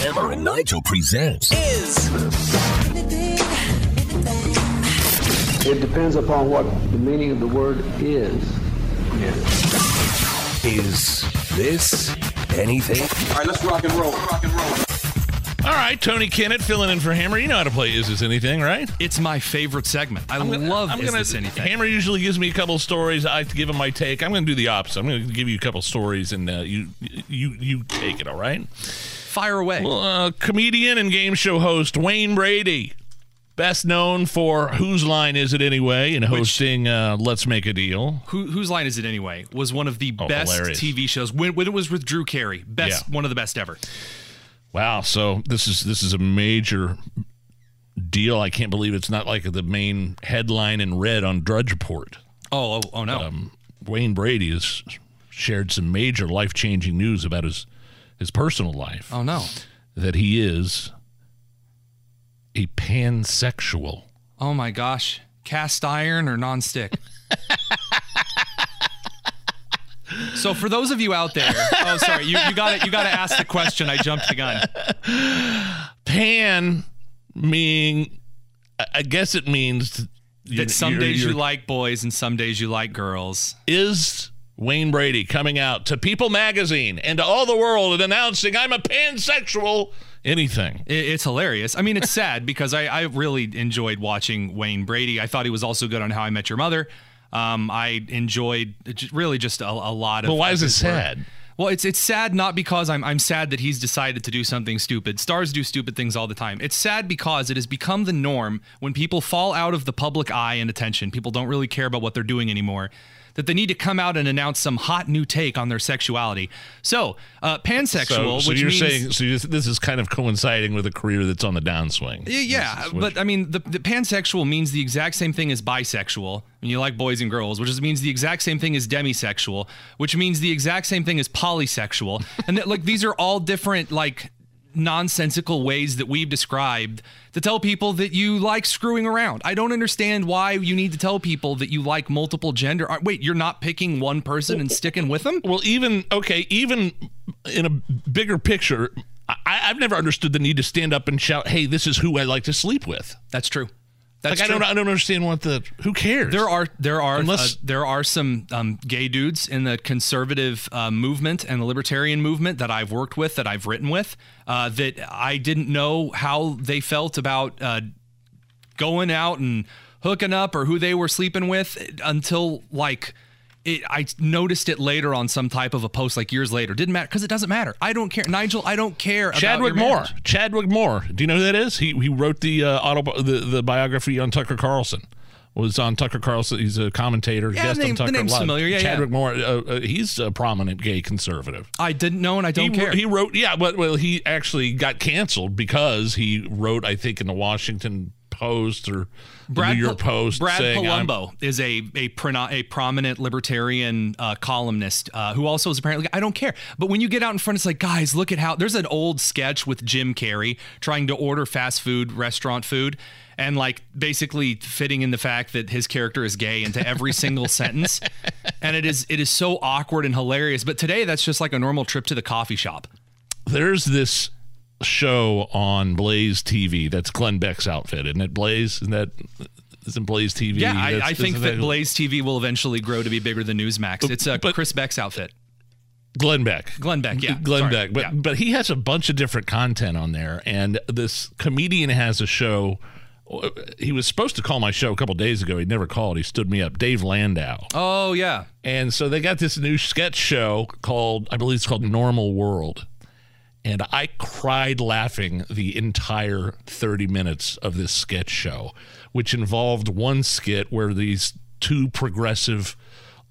Hammer and Nigel presents is. It depends upon what the meaning of the word is. Is This Anything? All right, let's rock and roll. Rock and roll. All right, Tony Kinnett filling in for Hammer. You know how to play Is This Anything, right? It's my favorite segment. I I'm gonna- love I'm Is gonna, This Anything? Hammer usually gives me a couple stories. I give him my take. I'm going to do the opposite. I'm going to give you a couple stories, and uh, you you you take it. All right. Fire away. Well, uh, comedian and game show host Wayne Brady, best known for Whose Line Is It Anyway, and hosting uh, Let's Make a Deal. Who, whose line is it anyway? Was one of the Oh, best hilarious. TV shows when, when it was with Drew Carey. Best, Yeah. one of the best ever. Wow. So this is this is a major deal. I can't believe it's not like the main headline in red on Drudge Report. Oh, oh, oh no. um, Wayne Brady has shared some major life changing news about his his personal life. oh no. That he is a pansexual. Oh my gosh. Cast iron or nonstick? so for those of you out there, oh sorry, you, you got it You got to ask the question. I jumped the gun. Pan meaning, I- guess it means That some you're- days you you're- like boys and some days you like girls. is Wayne Brady coming out to People Magazine and to all the world and announcing I'm a pansexual. Anything. It's hilarious. I mean, it's sad because I, I really enjoyed watching Wayne Brady. I thought he was also good on How I Met Your Mother. Um, I enjoyed really just a, a lot of. But why is it his work. sad? Well, it's it's sad not because I'm I'm sad that he's decided to do something stupid. Stars do stupid things all the time. It's sad because it has become the norm when people fall out of the public eye and attention. People don't really care about what they're doing anymore. That they need to come out and announce some hot new take on their sexuality. So, uh, pansexual, So, so which you're means saying so you- this is kind of coinciding with a career that's on the downswing. Yeah, yeah, This is what- but I mean, the, the pansexual means the exact same thing as bisexual, and you like boys and girls, which means the exact same thing as demisexual, which means the exact same thing as polysexual, and that, like these are all different like nonsensical ways that we've described to tell people that you like screwing around. I don't understand why you need to tell people that you like multiple gender. uh, Wait, you're not picking one person and sticking with them? well, even okay, even in a bigger picture, I, I've never understood the need to stand up and shout, "Hey, this is who I like to sleep with." That's true. That's like I don't, I don't understand what the who cares. There are there are Unless- uh, there are some um, gay dudes in the conservative uh, movement and the libertarian movement that I've worked with that I've written with uh, that I didn't know how they felt about uh, going out and hooking up or who they were sleeping with until like it, I noticed it later on some type of a post like years later. Didn't matter because it doesn't matter. I don't care, Nigel. I don't care. about Chadwick Moore. Chadwick Moore. Do you know who that is? He he wrote the uh, auto the, the biography on Tucker Carlson. Was on Tucker Carlson. He's a commentator. Yeah, guest the name- on the name's Live. familiar. Yeah, yeah. Chadwick Moore. Uh, uh, he's a prominent gay conservative. I didn't know and I don't he, care. He wrote, yeah, but well, he actually got canceled because he wrote, I think, in the Washington Post or the New York Post, Brad saying, I'm- Polumbo is a a, prono- a prominent libertarian uh, columnist uh, who also is apparently I don't care. But when you get out in front, it's like, guys, look at how there's an old sketch with Jim Carrey trying to order fast food restaurant food. And like basically fitting in the fact that his character is gay into every single sentence, and it is it is so awkward and hilarious. But today, that's just like a normal trip to the coffee shop. there's this show on Blaze TV that's Glenn Beck's outfit, isn't it? Blaze, isn't that isn't Blaze TV? Yeah, I, I think that Blaze TV will eventually grow to be bigger than Newsmax. It's a but- Chris Beck's outfit. Glenn Beck. Glenn Beck, yeah. Glenn Sorry, Beck. But yeah. but he has a bunch of different content on there, and this comedian has a show. He was supposed to call my show a couple days ago. He never called. He stood me up. Dave Landau. Oh yeah. And so they got this new sketch show called, I believe it's called Normal World. And I cried laughing the entire 30 minutes of this sketch show, which involved one skit where these two progressive,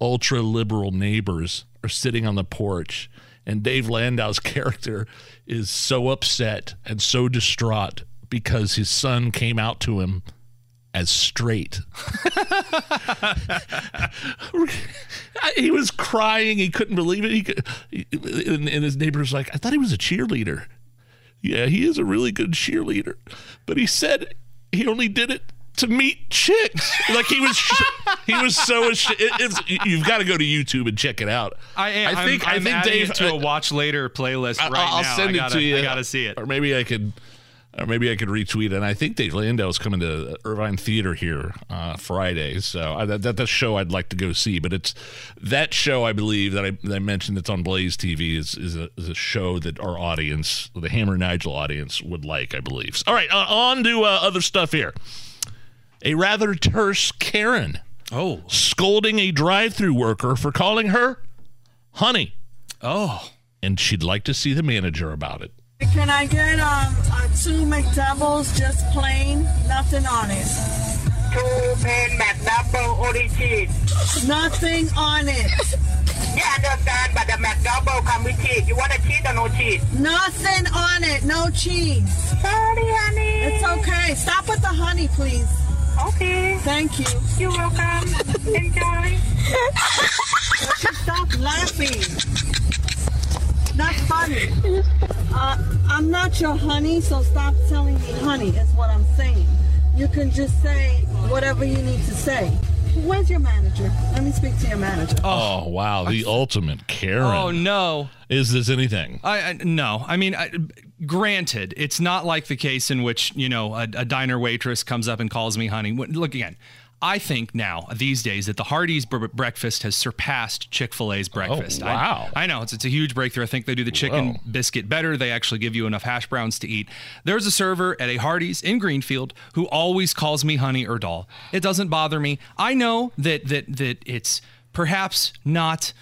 ultra liberal neighbors are sitting on the porch and Dave Landau's character is so upset and so distraught because his son came out to him as straight. he was crying. He couldn't believe it. He, could, he and, and his neighbor was like, "I thought he was a cheerleader." Yeah, he is a really good cheerleader, but he said he only did it to meet chicks. Like he was, he was so. It, it's, you've got to go to YouTube and check it out. I am. I think. I'm, I I'm think Dave to a uh, watch later playlist right I'll now. send I it gotta, to you. I gotta see it. Or maybe I could, or maybe I could retweet. And I think Dave Landau is coming to Irving Theater here uh, Friday. So uh, that, that that show I'd like to go see. But it's that show I believe that I, that I mentioned that's on Blaze TV is is a, is a show that our audience, the Hammer Nigel audience, would like. I believe. All right, uh, on to uh, other stuff here. A rather terse Karen Oh, scolding a drive-through worker for calling her honey, oh. and she'd like to see the manager about it. Can I get um, uh, two McDoubles, just plain, nothing on it? Two plain McDouble only cheese. Nothing on it. Yeah, I understand, but the McDouble come with cheese. You want a cheese or no cheese? Nothing on it. No cheese. Sorry, honey. It's okay. Stop with the honey, please. Okay. Thank you. You're welcome. Enjoy. Stop laughing. Not funny. Uh, I'm not your honey, so stop telling me honey, is what I'm saying. You can just say whatever you need to say. Where's your manager? Let me speak to your manager. Oh, wow, the ultimate Karen. Oh no. Is this anything? I, I no. I mean, I, granted, it's not like the case in which you know a, a diner waitress comes up and calls me honey. Look again. I think now these days that the Hardee's br- breakfast has surpassed Chick Fil A's breakfast. Oh, I- Oh, wow. I, know it's it's a huge breakthrough. I think they do the chicken Whoa. biscuit better. They actually give you enough hash browns to eat. There's a server at a Hardee's in Greenfield who always calls me honey or doll. It doesn't bother me. I know that that that it's perhaps not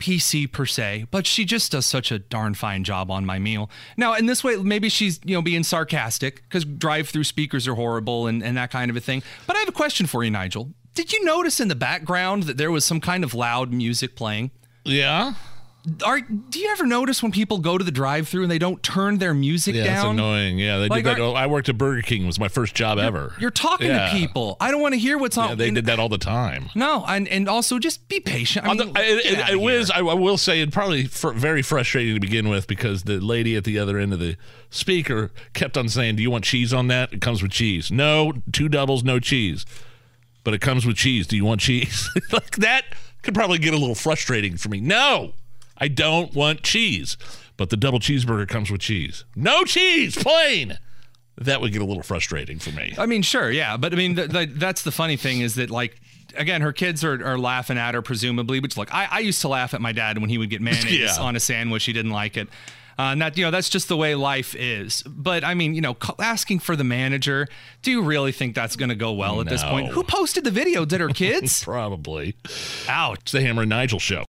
PC per se, but she just does such a darn fine job on my meal. Now, in this way, maybe she's, you know, being sarcastic because drive through speakers are horrible and, and that kind of a thing. But I have a question for you, Nigel. Did you notice in the background that there was some kind of loud music playing? Yeah. Are do you ever notice when people go to the drive-through and they don't turn their music Yeah, it's down? annoying. Yeah, they Like, did that. are- I worked at Burger King. It was my first job ever. You're talking Yeah. to people. I don't want to hear what's on. Yeah, they did that all the time. No, and and also just be patient. I mean, the- it, get it, outta it was. I, I will say, it probably fr- very frustrating to begin with because the lady at the other end of the speaker kept on saying, "Do you want cheese on that? It comes with cheese. No, two doubles, no cheese, but it comes with cheese. Do you want cheese? like that could probably get a little frustrating for me. No, I don't want cheese, but the double cheeseburger comes with cheese. No cheese, plain. That would get a little frustrating for me. I mean, sure, yeah, but I mean, the, the, that's the funny thing is that like. Again, her kids are, are laughing at her, presumably. Which, look, I, I used to laugh at my dad when he would get mayonnaise Yeah. on a sandwich. He didn't like it, uh, and that you know that's just the way life is. But I mean, you know, asking for the manager, do you really think that's going to go well at this point? Who posted the video? Did her kids? Probably. Ouch. It's the Hammer and Nigel show.